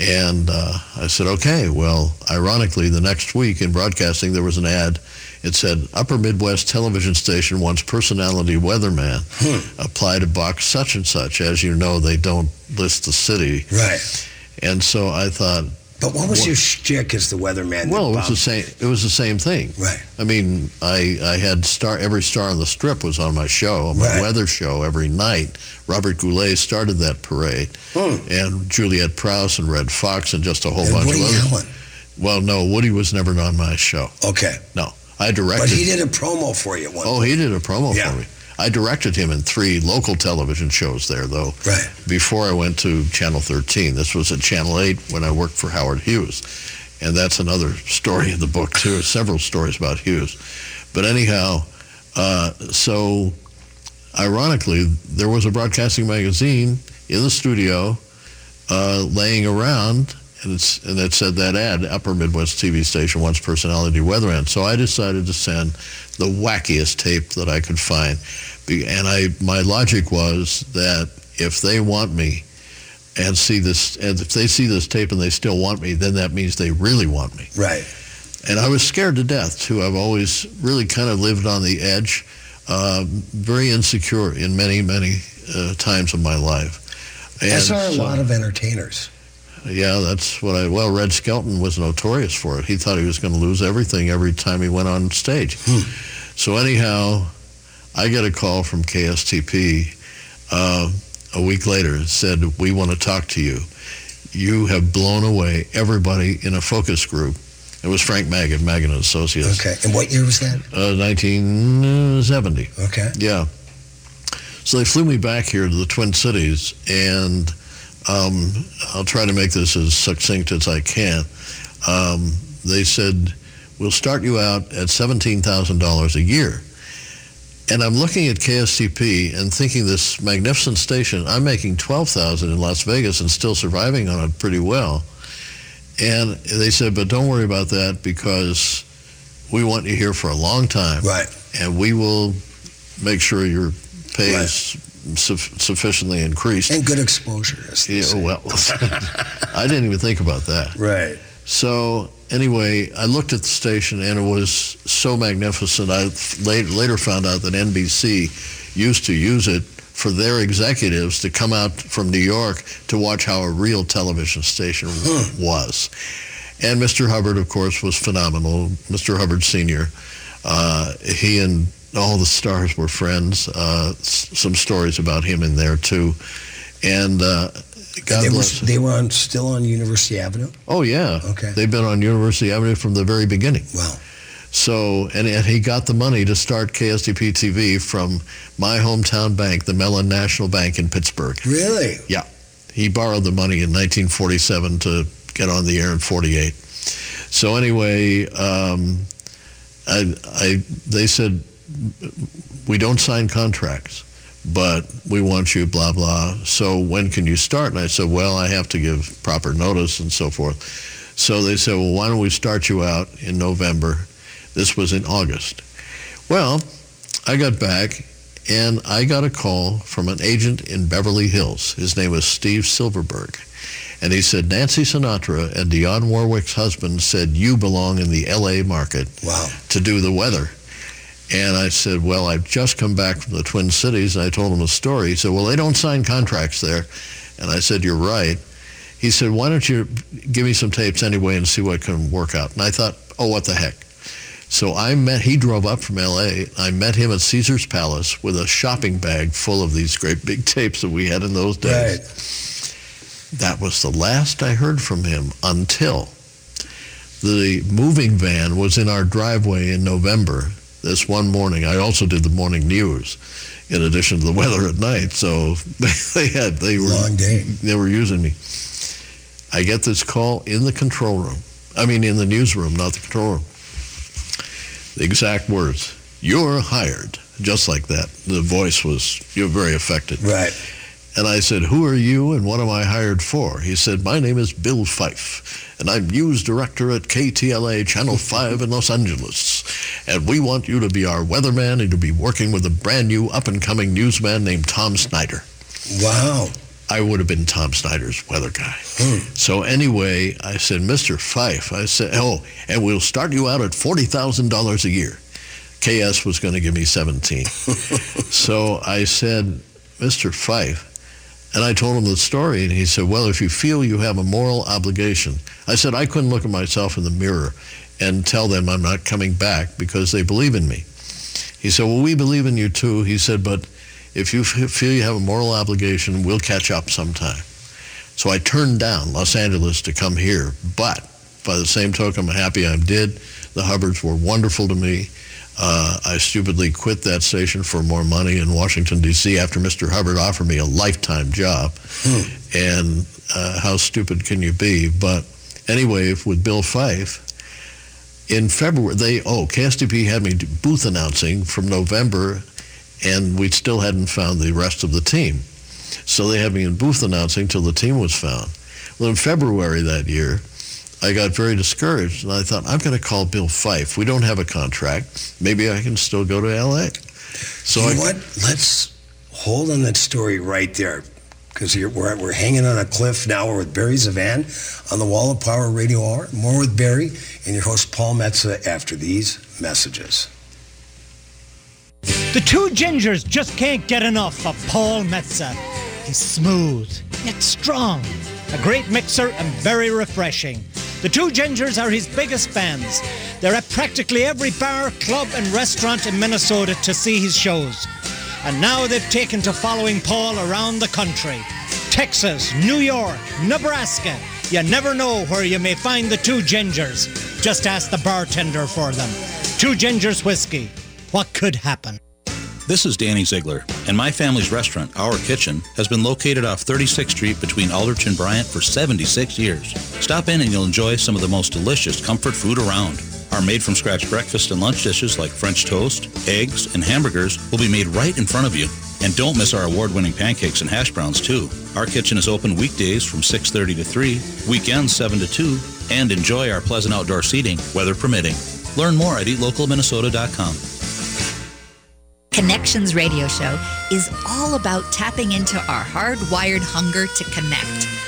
[SPEAKER 2] And uh, I said, okay. Well, ironically, the next week in broadcasting, there was an ad. It said, Upper Midwest Television Station wants personality weatherman.
[SPEAKER 1] Hmm.
[SPEAKER 2] Apply to box such and such. As you know, they don't list the city.
[SPEAKER 1] Right.
[SPEAKER 2] And so I thought,
[SPEAKER 1] But what was
[SPEAKER 2] What-
[SPEAKER 1] your shtick as the weatherman?
[SPEAKER 2] well, it was the same. It was the same thing.
[SPEAKER 1] Right.
[SPEAKER 2] I mean, I I had star every star on the strip was on my show, my
[SPEAKER 1] Right.
[SPEAKER 2] weather show every night. Robert Goulet started that parade, and Juliet Prowse and Redd Foxx and just a whole
[SPEAKER 1] Hmm. And
[SPEAKER 2] bunch
[SPEAKER 1] Woody
[SPEAKER 2] of others.
[SPEAKER 1] Allen.
[SPEAKER 2] Well, no, Woody was never on my show.
[SPEAKER 1] Okay.
[SPEAKER 2] No, I directed.
[SPEAKER 1] But he did a promo for you once.
[SPEAKER 2] Oh, he did a promo
[SPEAKER 1] Yeah.
[SPEAKER 2] for me. I directed him in three local television shows there, though.
[SPEAKER 1] Right.
[SPEAKER 2] Before I went to Channel 13, this was at Channel 8 when I worked for Howard Hughes, and that's another story in the book too. Several stories about Hughes, but anyhow, uh, so ironically, there was a broadcasting magazine in the studio uh, laying around, and, it's, and it said that ad, Upper Midwest TV station wants personality weather weatherman. So I decided to send the wackiest tape that I could find. And I, my logic was that if they want me and see this, and if they see this tape and they still want me, then that means they really want me.
[SPEAKER 1] Right.
[SPEAKER 2] And I was scared to death too. I've always really kind of lived on the edge, uh, very insecure in many, many uh, times of my life.
[SPEAKER 1] And As are a
[SPEAKER 2] so-
[SPEAKER 1] lot of entertainers.
[SPEAKER 2] Yeah, that's what I. Well, Red Skelton was notorious for it. He thought he was going to lose everything every time he went on stage. So anyhow, I get a call from KSTP uh, a week later. It said, "We want to talk to you. You have blown away everybody in a focus group." It was Frank Magid, Magid and Associates.
[SPEAKER 1] Okay. And what year was that?
[SPEAKER 2] Uh, 1970.
[SPEAKER 1] Okay.
[SPEAKER 2] Yeah. So they flew me back here to the Twin Cities, and um, I'll try to make this as succinct as I can. Um, they said, we'll start you out at $17,000 a year. And I'm looking at KSTP and thinking this magnificent station, I'm making 12000 in Las Vegas and still surviving on it pretty well. And they said, but don't worry about that because we want you here for a long time.
[SPEAKER 1] Right.
[SPEAKER 2] And we will make sure your pay
[SPEAKER 1] Right.
[SPEAKER 2] is suf- sufficiently increased.
[SPEAKER 1] And good exposure.
[SPEAKER 2] Yeah, well, I didn't even think about that.
[SPEAKER 1] Right.
[SPEAKER 2] So anyway, I looked at the station and it was so magnificent. I later, later found out that NBC used to use it for their executives to come out from New York to watch how a real television station was. And Mr. Hubbard, of course, was phenomenal. Mr. Hubbard Sr. Uh, he and all the stars were friends. Uh, s- some stories about him in there too. And uh, God
[SPEAKER 1] they, were,
[SPEAKER 2] bless.
[SPEAKER 1] they were on, still on University Avenue?
[SPEAKER 2] Oh yeah.
[SPEAKER 1] Okay.
[SPEAKER 2] They've been on University Avenue from the very beginning.
[SPEAKER 1] Wow.
[SPEAKER 2] So, and, and he got the money to start KSTP TV from my hometown bank, the Mellon National Bank in Pittsburgh.
[SPEAKER 1] Really?
[SPEAKER 2] Yeah. He borrowed the money in 1947 to get on the air in 48. So anyway, um, I, I, they said, we don't sign contracts, but we want you, blah, blah. So when can you start? And I said, well, I have to give proper notice and so forth. So they said, well, why don't we start you out in November? This was in August. Well, I got back and I got a call from an agent in Beverly Hills. His name was Steve Silverberg. And he said, Nancy Sinatra and Dionne Warwick's husband said you belong in the L.A. market
[SPEAKER 1] Wow.
[SPEAKER 2] to do the weather. And I said, well, I've just come back from the Twin Cities. And I told him a story. He said, well, they don't sign contracts there. And I said, you're right. He said, why don't you give me some tapes anyway and see what can work out? And I thought, oh, what the heck. So I met, he drove up from L.A. I met him at Caesar's Palace with a shopping bag full of these great big tapes that we had in those days.
[SPEAKER 1] Right.
[SPEAKER 2] That was the last I heard from him until the moving van was in our driveway in November this one morning. I also did the morning news in addition to the weather at night. So they had, they were,
[SPEAKER 1] Long day.
[SPEAKER 2] they were using me. I get this call in the control room. I mean, in the newsroom, not the control room. The exact words, you're hired. Just like that. The voice was, you're very affected.
[SPEAKER 1] Right.
[SPEAKER 2] And I said, who are you and what am I hired for? He said, my name is Bill Fyffe, and I'm news director at KTLA Channel 5 in Los Angeles. And we want you to be our weatherman and to be working with a brand new up-and-coming newsman named Tom Snyder.
[SPEAKER 1] Wow.
[SPEAKER 2] I would have been Tom Snyder's weather guy. Hmm. So anyway, I said, Mr. Fyffe, I said, oh, and we'll start you out at $40,000 a year. KS was going to give me 17. so I said, Mr. Fyffe, and I told him the story, and he said, well, if you feel you have a moral obligation. I said, I couldn't look at myself in the mirror and tell them I'm not coming back because they believe in me. He said, well, we believe in you too. He said, but if you f- feel you have a moral obligation, we'll catch up sometime. So I turned down Los Angeles to come here, but by the same token, I'm happy I did. The Hubbards were wonderful to me. Uh, I stupidly quit that station for more money in Washington, D.C. after Mr. Hubbard offered me a lifetime job. And uh, how stupid can you be? But anyway, with Bill Fyffe, in February, they, oh, KSTP had me booth announcing from November, and we still hadn't found the rest of the team. So they had me in booth announcing till the team was found. Well, in February that year, I got very discouraged, and I thought, I'm going to call Bill Fyffe. We don't have a contract. Maybe I can still go to L.A. So
[SPEAKER 1] you
[SPEAKER 2] I,
[SPEAKER 1] know what? Let's hold on that story right there. Because we're, we're hanging on a cliff now. We're with Barry ZeVan on the Wall of Power Radio Hour. More with Barry and your host, Paul Metsa, after these messages.
[SPEAKER 5] The two gingers just can't get enough of Paul Metsa. He's smooth, yet strong, a great mixer and very refreshing. The two gingers are his biggest fans. They're at practically every bar, club, and restaurant in Minnesota to see his shows. And now they've taken to following Paul around the country. Texas, New York, Nebraska. You never know where you may find the two gingers. Just ask the bartender for them. Two Gingers Whiskey. What could happen?
[SPEAKER 18] This is Danny Ziegler, and my family's restaurant, Our Kitchen, has been located off 36th Street between Aldrich and Bryant for 76 years. Stop in and you'll enjoy some of the most delicious comfort food around. Our made-from-scratch breakfast and lunch dishes like French toast, eggs, and hamburgers will be made right in front of you. And don't miss our award-winning pancakes and hash browns, too. Our kitchen is open weekdays from 6.30 to 3, weekends 7 to 2, and enjoy our pleasant outdoor seating, weather permitting. Learn more at eatlocalminnesota.com.
[SPEAKER 19] Connections Radio Show is all about tapping into our hardwired hunger to connect.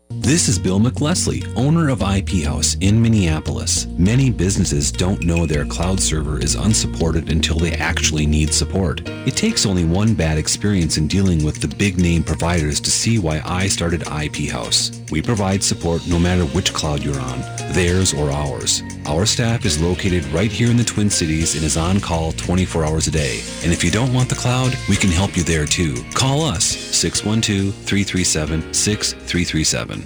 [SPEAKER 20] This is Bill McLesley, owner of IP House in Minneapolis. Many businesses don't know their cloud server is unsupported until they actually need support. It takes only one bad experience in dealing with the big name providers to see why I started IP House. We provide support no matter which cloud you're on, theirs or ours. Our staff is located right here in the Twin Cities and is on call 24 hours a day. And if you don't want the cloud, we can help you there too. Call us 612 337 6337.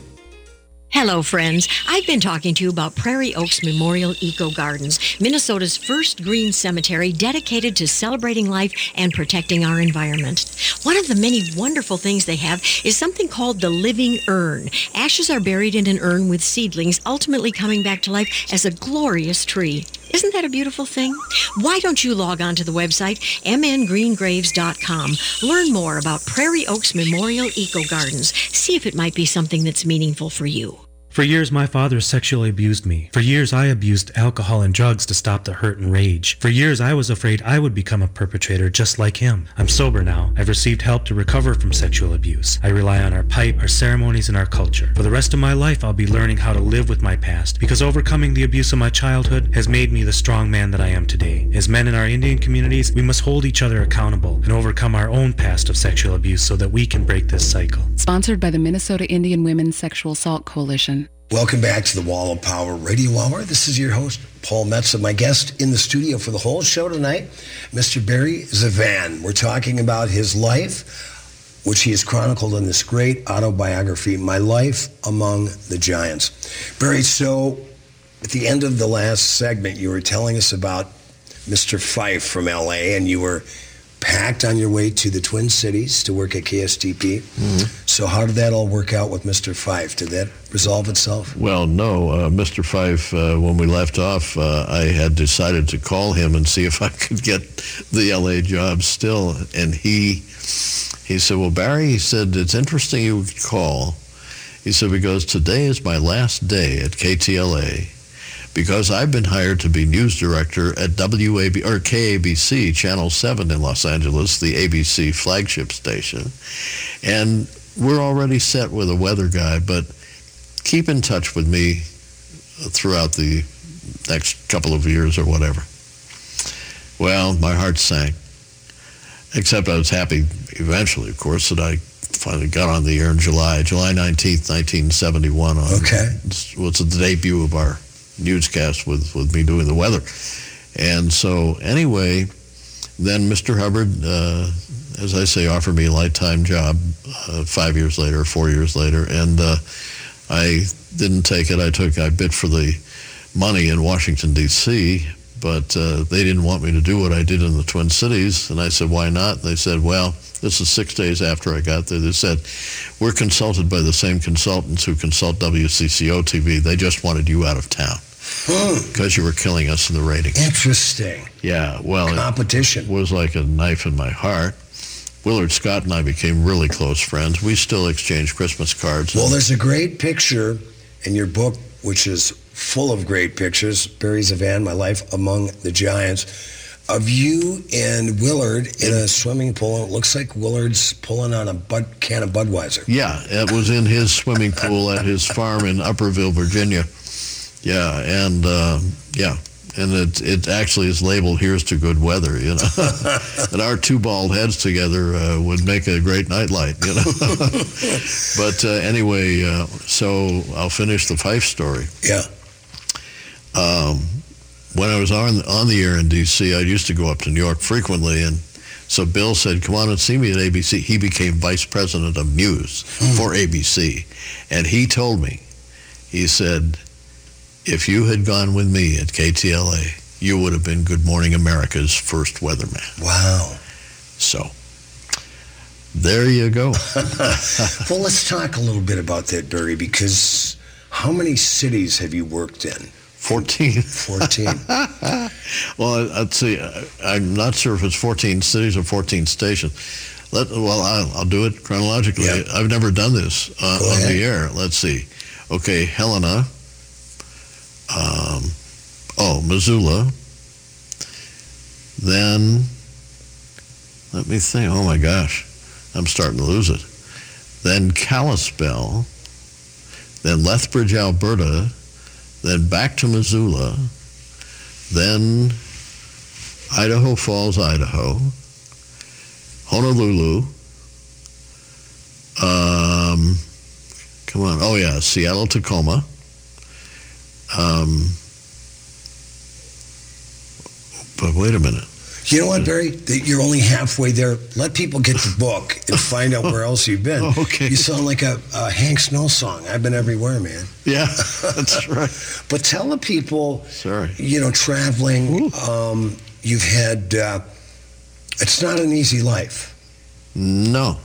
[SPEAKER 21] Hello, friends. I've been talking to you about Prairie Oaks Memorial Eco Gardens, Minnesota's first green cemetery dedicated to celebrating life and protecting our environment. One of the many wonderful things they have is something called the living urn. Ashes are buried in an urn with seedlings ultimately coming back to life as a glorious tree. Isn't that a beautiful thing? Why don't you log on to the website mngreengraves.com. Learn more about Prairie Oaks Memorial Eco Gardens. See if it might be something that's meaningful for you.
[SPEAKER 22] For years, my father sexually abused me. For years, I abused alcohol and drugs to stop the hurt and rage. For years, I was afraid I would become a perpetrator just like him. I'm sober now. I've received help to recover from sexual abuse. I rely on our pipe, our ceremonies, and our culture. For the rest of my life, I'll be learning how to live with my past because overcoming the abuse of my childhood has made me the strong man that I am today. As men in our Indian communities, we must hold each other accountable and overcome our own past of sexual abuse so that we can break this cycle.
[SPEAKER 12] Sponsored by the Minnesota Indian Women's Sexual Assault Coalition.
[SPEAKER 1] Welcome back to the Wall of Power Radio Hour. This is your host, Paul Metsa. My guest in the studio for the whole show tonight, Mr. Barry ZeVan. We're talking about his life, which he has chronicled in this great autobiography, My Life Among the Giants. Barry, so at the end of the last segment, you were telling us about Mr. Fyffe from LA, and you were packed on your way to the Twin Cities to work at KSTP. So how did that all work out with Mr. Fyffe? Did that resolve itself?
[SPEAKER 2] Well, no, uh, Mr. Fyffe. Uh, when we left off, uh, I had decided to call him and see if I could get the LA job still, and he he said, "Well, Barry," he said, "it's interesting you would call." He said, "Because today is my last day at KTLA." Because I've been hired to be news director at WAB or KABC Channel 7 in Los Angeles, the ABC flagship station. And we're already set with a weather guy, but keep in touch with me throughout the next couple of years or whatever. Well, my heart sank. Except I was happy eventually, of course, that I finally got on the air in July, July 19th, 1971. On,
[SPEAKER 1] Okay.
[SPEAKER 2] Was the debut of our newscast with, with me doing the weather. And so anyway, then Mr. Hubbard, uh, as I say, offered me a lifetime job uh, five years later, four years later, and uh, I didn't take it. I took, I bid for the money in Washington, D.C., but uh, they didn't want me to do what I did in the Twin Cities. And I said, why not? They said, well, this is six days after I got there. They said, we're consulted by the same consultants who consult WCCO TV. They just wanted you out of town hmm. because you were killing us in the ratings.
[SPEAKER 1] Interesting.
[SPEAKER 2] Yeah, well,
[SPEAKER 1] competition
[SPEAKER 2] was like a knife in my heart. Willard Scott and I became really close friends. We still exchange Christmas cards.
[SPEAKER 1] Well, there's a great picture in your book, which is full of great pictures. Barry ZeVan, My Life Among the Giants, of you and Willard in a swimming pool. It looks like Willard's pulling on a bud, can of Budweiser.
[SPEAKER 2] Yeah, it was in his swimming pool at his farm in Upperville, Virginia. Yeah, and uh, yeah, and it it actually is labeled "Here's to good weather," you know. and our two bald heads together uh, would make a great nightlight, you know. but uh, anyway, uh, so I'll finish the Fyffe story.
[SPEAKER 1] Yeah.
[SPEAKER 2] Um, when I was on on the air in D.C., I used to go up to New York frequently, and so Bill said, "Come on and see me at ABC." He became vice president of news hmm. for ABC, and he told me, he said, "If you had gone with me at KTLA, you would have been Good Morning America's first weatherman."
[SPEAKER 1] Wow.
[SPEAKER 2] So there you go.
[SPEAKER 1] well, let's talk a little bit about that, Barry, because how many cities have you worked in?
[SPEAKER 2] 14.
[SPEAKER 1] 14.
[SPEAKER 2] well, I'd uh, I'm not sure if it's 14 cities or 14 stations. Let, well, I'll, I'll do it chronologically. I've never done this uh, on
[SPEAKER 1] ahead.
[SPEAKER 2] the air. Let's see. Okay, Helena. Um, oh, Missoula. Then, let me think. Oh my gosh, I'm starting to lose it. Then Kalispell. Then Lethbridge, Alberta. Then back to Missoula. Then Idaho Falls, Idaho. Honolulu. Um, come on. Oh, yeah. Seattle, Tacoma. Um, but wait a minute.
[SPEAKER 1] You know what, Barry? You're only halfway there. Let people get the book and find out where else you've been.
[SPEAKER 2] Okay.
[SPEAKER 1] You sound like a, a Hank Snow song. I've been everywhere, man.
[SPEAKER 2] Yeah, that's right.
[SPEAKER 1] but tell the people,
[SPEAKER 2] Sorry.
[SPEAKER 1] you know, traveling, um, you've had, uh, it's not an easy life.
[SPEAKER 2] No.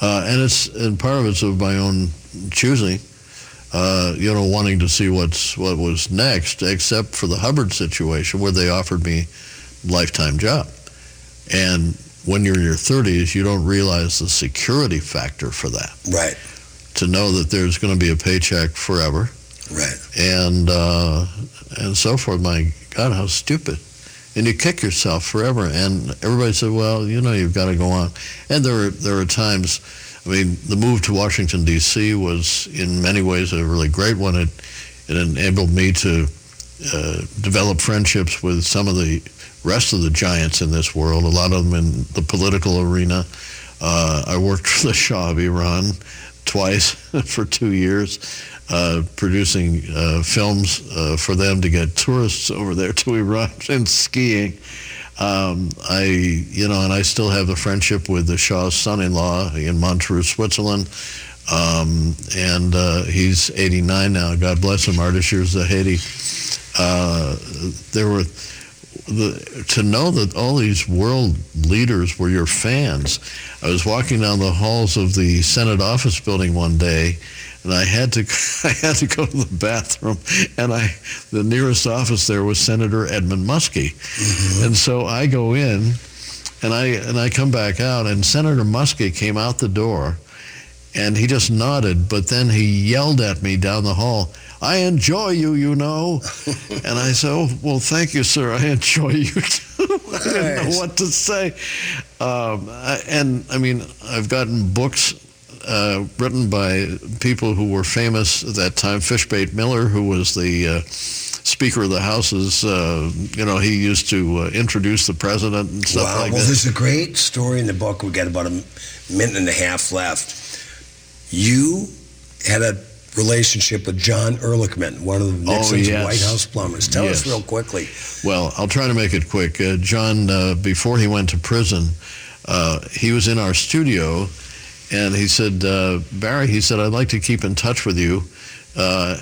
[SPEAKER 2] Uh, and it's and part of it's of my own choosing. Uh, you know, wanting to see what's what was next, except for the Hubbard situation where they offered me lifetime job. And when you're in your 30s, you don't realize the security factor for that.
[SPEAKER 1] Right.
[SPEAKER 2] To know that there's going to be a paycheck forever.
[SPEAKER 1] Right.
[SPEAKER 2] And uh, and so forth. My God, how stupid! And you kick yourself forever. And everybody said, "Well, you know, you've got to go on." And there are there are times. I mean, the move to Washington D.C. was in many ways a really great one. It it enabled me to uh, develop friendships with some of the rest of the giants in this world. A lot of them in the political arena. Uh, I worked for the Shah of Iran twice for two years, uh, producing uh, films uh, for them to get tourists over there to Iran and skiing. Um, I, you know, and I still have a friendship with the Shah's son-in-law in Montreux, Switzerland. Um, and uh, he's 89 now. God bless him, Ardashir Zahedi. Uh, there were the, to know that all these world leaders were your fans. I was walking down the halls of the Senate office building one day, and I had to I had to go to the bathroom, and I the nearest office there was Senator Edmund Muskie, mm-hmm. and so I go in, and I and I come back out, and Senator Muskie came out the door, and he just nodded, but then he yelled at me down the hall. I enjoy you, you know. and I said, oh, well, thank you, sir. I enjoy you too. I didn't know what to say. Um, and I mean, I've gotten books uh, written by people who were famous at that time. Fishbait Miller, who was the uh, Speaker of the House's, uh, you know, he used to uh, introduce the president and stuff
[SPEAKER 1] wow.
[SPEAKER 2] like
[SPEAKER 1] well,
[SPEAKER 2] that.
[SPEAKER 1] there's a great story in the book. We got about a minute and a half left. You had a relationship with John Ehrlichman, one of the Nixon's oh, yes. White House plumbers. Tell yes. us real quickly.
[SPEAKER 2] Well, I'll try to make it quick. Uh, John, uh, before he went to prison, uh, he was in our studio, and he said, uh, Barry, he said, I'd like to keep in touch with you. Uh,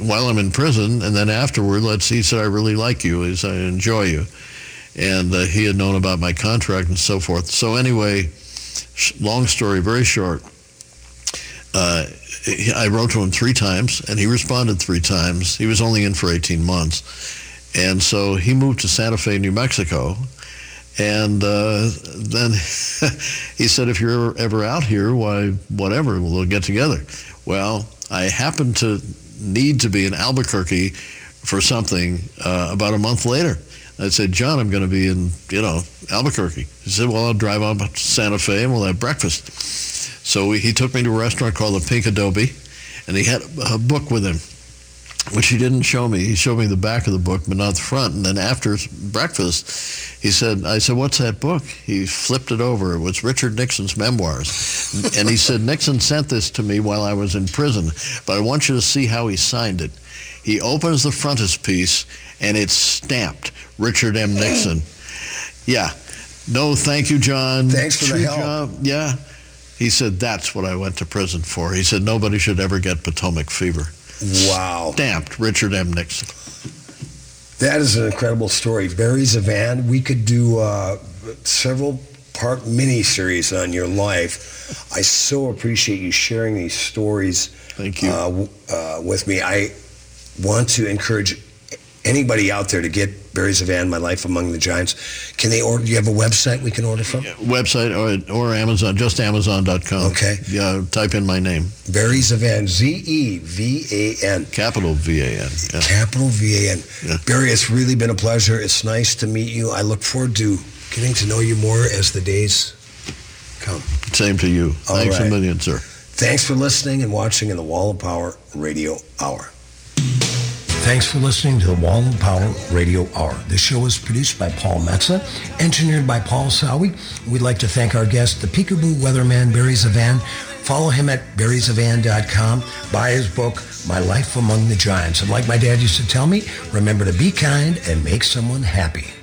[SPEAKER 2] while I'm in prison, and then afterward, let's. He said, "I really like you. Is I enjoy you," and uh, he had known about my contract and so forth. So anyway, long story very short. I wrote to him three times, and he responded three times. He was only in for 18 months. And so he moved to Santa Fe, New Mexico. And uh, then he said, if you're ever, ever out here, why, whatever, we'll get together. Well, I happened to need to be in Albuquerque for something uh, about a month later. I said, John, I'm going to be in, you know, Albuquerque. He said, well, I'll drive on to Santa Fe and we'll have breakfast. So he took me to a restaurant called the Pink Adobe, and he had a book with him, which he didn't show me. He showed me the back of the book, but not the front. And then after breakfast, he said, I said, what's that book? He flipped it over. It was Richard Nixon's memoirs. and he said, Nixon sent this to me while I was in prison, but I want you to see how he signed it. He opens the frontispiece, and it's stamped Richard M. Nixon. Yeah. No, thank you, John.
[SPEAKER 1] Thanks for the help. Job.
[SPEAKER 2] Yeah. He said, that's what I went to prison for. He said, nobody should ever get Potomac fever.
[SPEAKER 1] Wow.
[SPEAKER 2] Stamped Richard M. Nixon.
[SPEAKER 1] That is an incredible story. Barry ZeVan, we could do uh, several part mini series on your life. I so appreciate you sharing these stories.
[SPEAKER 2] Thank you.
[SPEAKER 1] Uh, uh, with me. I want to encourage anybody out there to get Barry ZeVan, My Life Among the Giants. Can they order? Do you have a website we can order from? Yeah,
[SPEAKER 2] website or, or Amazon, just Amazon.com.
[SPEAKER 1] Okay.
[SPEAKER 2] Yeah, type in my name.
[SPEAKER 1] Barry ZeVan, Z-E-V-A-N.
[SPEAKER 2] Capital V-A-N.
[SPEAKER 1] Yeah. Capital V-A-N. Yeah. Barry, it's really been a pleasure. It's nice to meet you. I look forward to getting to know you more as the days come.
[SPEAKER 2] Same to you. All Thanks right. a million, sir.
[SPEAKER 1] Thanks for listening and watching in the Wall of Power Radio Hour. Thanks for listening to the Wall of Power Radio Hour. This show is produced by Paul Metsa, engineered by Paul Sowie. We'd like to thank our guest, the peekaboo weatherman Barry ZeVan. Follow him at barryzevan.com. Buy his book, My Life Among the Giants. And like my dad used to tell me, remember to be kind and make someone happy.